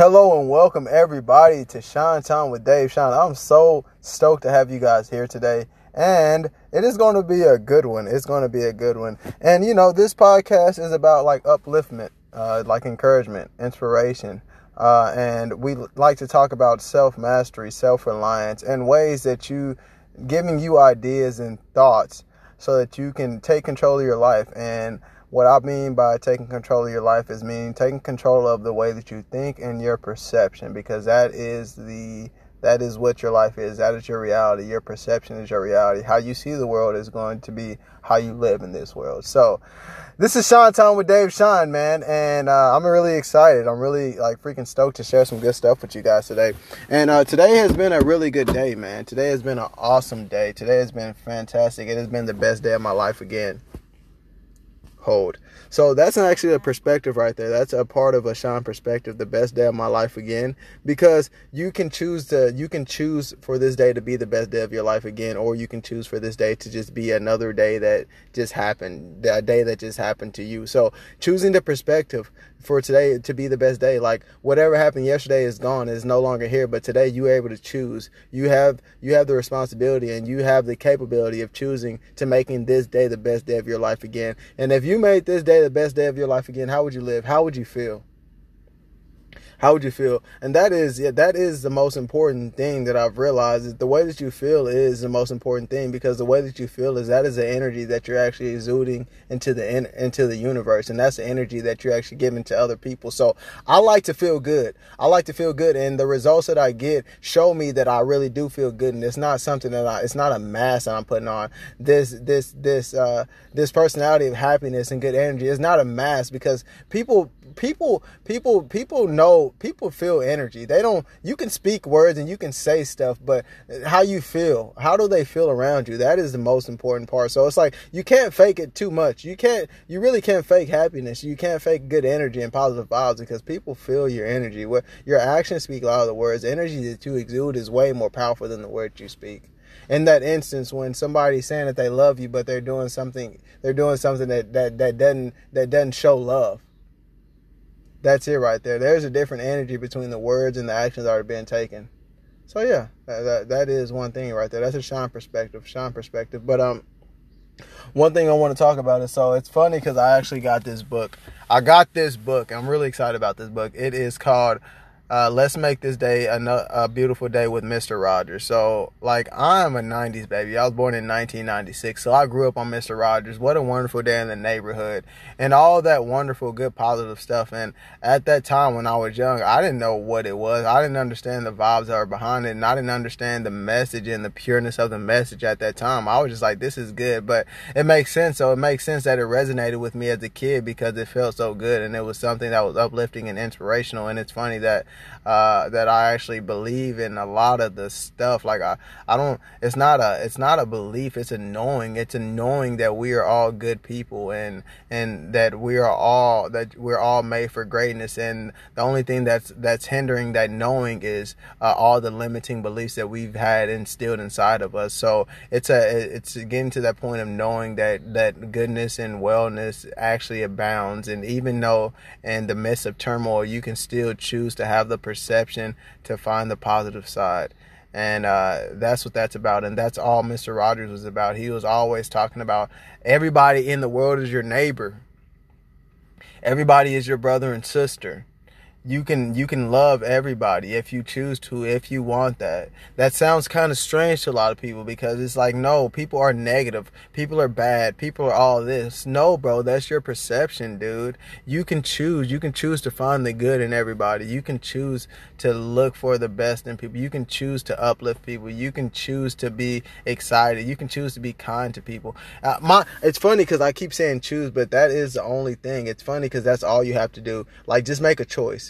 Hello and welcome everybody to Shine Time with Dave Shine. I'm so stoked to have you guys here today. And it is going to be a good one. It's going to be a good one. And you know, this podcast is about like upliftment, uh, like encouragement, inspiration. Uh, and we like to talk about self mastery, self reliance, and ways that you giving you ideas and thoughts so that you can take control of your life. And what I mean by taking control of your life is meaning taking control of the way that you think and your perception because that is the that is what your life is. That is your reality. Your perception is your reality. How you see the world is going to be how you live in this world. So, this is Shine Time with Dave Shine, man, and uh, I'm really excited. I'm really like freaking stoked to share some good stuff with you guys today. And uh, today has been a really good day, man. Today has been an awesome day. Today has been fantastic. It has been the best day of my life again hold. So that's actually a perspective right there. That's a part of a shine perspective, the best day of my life again, because you can choose to you can choose for this day to be the best day of your life again, or you can choose for this day to just be another day that just happened, a day that just happened to you. So choosing the perspective for today to be the best day, like whatever happened yesterday is gone, is no longer here, but today you're able to choose. You have you have the responsibility and you have the capability of choosing to making this day the best day of your life again. And if you made this day the best day of your life again, how would you live? How would you feel? How would you feel? And that is yeah, that is the most important thing that I've realized is the way that you feel is the most important thing because the way that you feel is that is the energy that you're actually exuding into the into the universe and that's the energy that you're actually giving to other people. So I like to feel good. I like to feel good and the results that I get show me that I really do feel good and it's not something that I it's not a mask that I'm putting on. This this this uh this personality of happiness and good energy is not a mask because people people people people know people feel energy. They don't you can speak words and you can say stuff but how you feel how do they feel around you? That is the most important part. So it's like you can't fake it too much. You can't you really can't fake happiness. You can't fake good energy and positive vibes because people feel your energy. Your actions speak louder. Than words energy that you exude is way more powerful than the words you speak. In that instance when somebody's saying that they love you but they're doing something they're doing something that that, that doesn't that doesn't show love that's it right there. There's a different energy between the words and the actions that are being taken. So yeah, that, that is one thing right there. That's a shine perspective, shine perspective. But um, one thing I want to talk about is so it's funny because I actually got this book. I got this book. I'm really excited about this book. It is called uh, let's make this day a, a, beautiful day with Mr. Rogers. So, like, I'm a 90s baby. I was born in 1996. So, I grew up on Mr. Rogers. What a wonderful day in the neighborhood. And all that wonderful, good, positive stuff. And at that time when I was young, I didn't know what it was. I didn't understand the vibes that were behind it. And I didn't understand the message and the pureness of the message at that time. I was just like, this is good. But it makes sense. So, it makes sense that it resonated with me as a kid because it felt so good. And it was something that was uplifting and inspirational. And it's funny that uh, that I actually believe in a lot of the stuff. Like I, I don't. It's not a. It's not a belief. It's a knowing. It's a knowing that we are all good people and and that we are all that we're all made for greatness. And the only thing that's that's hindering that knowing is uh, all the limiting beliefs that we've had instilled inside of us. So it's a. It's getting to that point of knowing that that goodness and wellness actually abounds. And even though in the midst of turmoil, you can still choose to have the perception to find the positive side. And uh, that's what that's about. And that's all Mr. Rogers was about. He was always talking about everybody in the world is your neighbor, everybody is your brother and sister you can you can love everybody if you choose to if you want that. That sounds kind of strange to a lot of people because it's like no people are negative. People are bad. People are all this. No bro that's your perception dude. You can choose. You can choose to find the good in everybody. You can choose to look for the best in people. You can choose to uplift people. You can choose to be excited. You can choose to be kind to people. Uh, my it's funny because i keep saying choose but that is the only thing. It's funny because that's all you have to do. Like just make a choice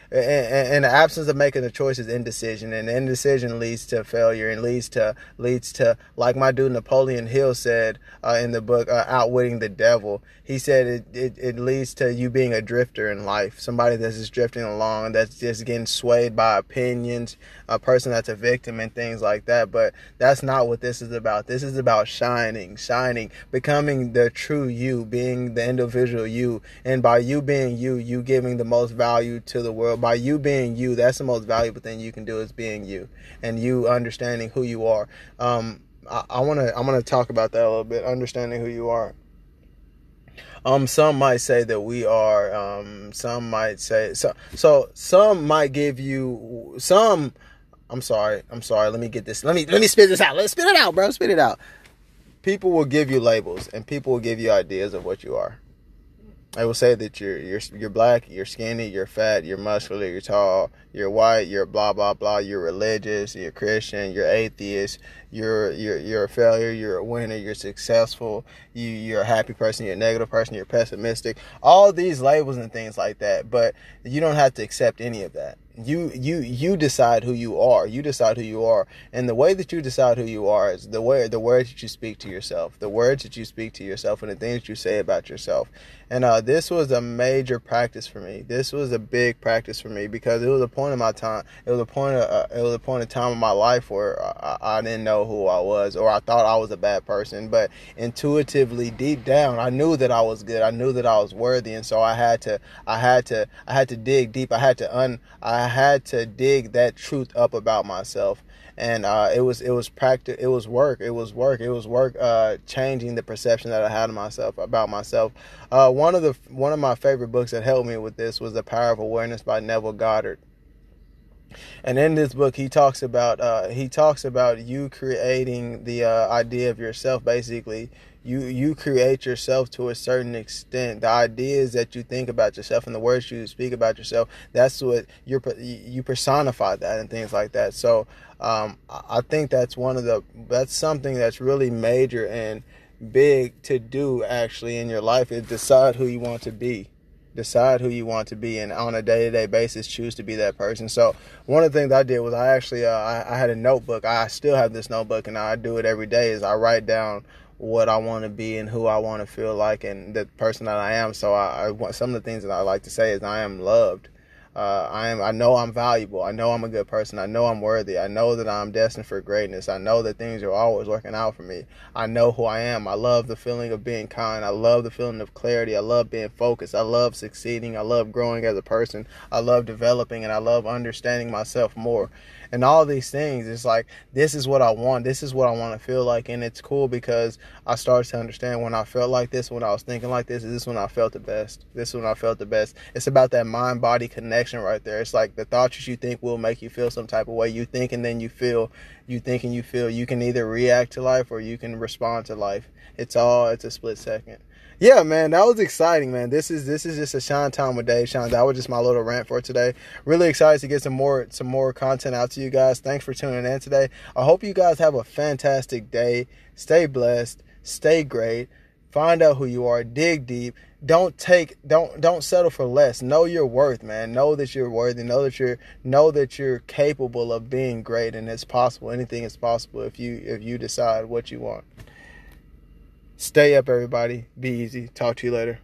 in the absence of making a choice is indecision and indecision leads to failure and leads to leads to like my dude napoleon hill said uh, in the book uh, outwitting the devil he said it, it, it leads to you being a drifter in life somebody that's just drifting along that's just getting swayed by opinions a person that's a victim and things like that but that's not what this is about. This is about shining shining becoming the true you being the individual you and by you being you you giving the most value to the world by you being you, that's the most valuable thing you can do is being you and you understanding who you are. Um, I, I want to, I'm going to talk about that a little bit, understanding who you are. Um, some might say that we are. Um, some might say so. So some might give you some. I'm sorry. I'm sorry. Let me get this. Let me let me spit this out. Let's spit it out, bro. Spit it out. People will give you labels, and people will give you ideas of what you are. I will say that you're you're you're black, you're skinny, you're fat, you're muscular, you're tall, you're white, you're blah blah blah, you're religious, you're Christian, you're atheist, you're you're you're a failure, you're a winner, you're successful, you you're a happy person, you're a negative person, you're pessimistic. All these labels and things like that, but you don't have to accept any of that you you you decide who you are. You decide who you are. And the way that you decide who you are is the way the words that you speak to yourself the words that you speak to yourself and the things that you say about yourself. And uh, this was a major practice for me. This was a big practice for me because it was a point of my time it was a point of uh, it was a point of time in my life where I, I didn't know who i was or i thought i was a bad person but intuitively deep down i knew that i was good i knew that i was worthy and so i had to i had to i had to dig deep i had to un i had to dig that truth up about myself, and uh, it was it was practice. It was work. It was work. It was work. Uh, changing the perception that I had of myself about myself. Uh, one of the one of my favorite books that helped me with this was The Power of Awareness by Neville Goddard. And in this book, he talks about uh, he talks about you creating the uh, idea of yourself, basically. You you create yourself to a certain extent. The ideas that you think about yourself and the words you speak about yourself that's what you're you personify that and things like that. So um, i think that's one of the that's something that's really major and big to do actually in your life is decide who you want to be decide who you want to be and on a day-to-day basis choose to be that person so one of the things i did was i actually uh, I, I had a notebook i still have this notebook and i do it every day is i write down what I want to be and who I want to feel like and the person that I am. So I, I want some of the things that I like to say is I am loved. Uh, I am. I know I'm valuable. I know I'm a good person. I know I'm worthy. I know that I'm destined for greatness. I know that things are always working out for me. I know who I am. I love the feeling of being kind. I love the feeling of clarity. I love being focused. I love succeeding. I love growing as a person. I love developing and I love understanding myself more and all these things. It's like this is what I want. This is what I want to feel like, and it's cool because I started to understand when I felt like this, when I was thinking like this. Is This when I felt the best. This is when I felt the best. It's about that mind body connection right there. It's like the thoughts you think will make you feel some type of way. You think and then you feel. You think and you feel. You can either react to life or you can respond to life. It's all. It's a split second yeah, man, that was exciting, man. This is this is just a Shine time with Dave Shine. That was just my little rant for today. Really excited to get some more some more content out to you guys. Thanks for tuning in today. I hope you guys have a fantastic day. Stay blessed. Stay great. Find out who you are. Dig deep. Don't take don't don't settle for less. Know your worth, man. Know that you're worthy. Know that you're know that you're capable of being great and it's possible. Anything is possible if you if you decide what you want. Stay up, everybody. Be easy. Talk to you later.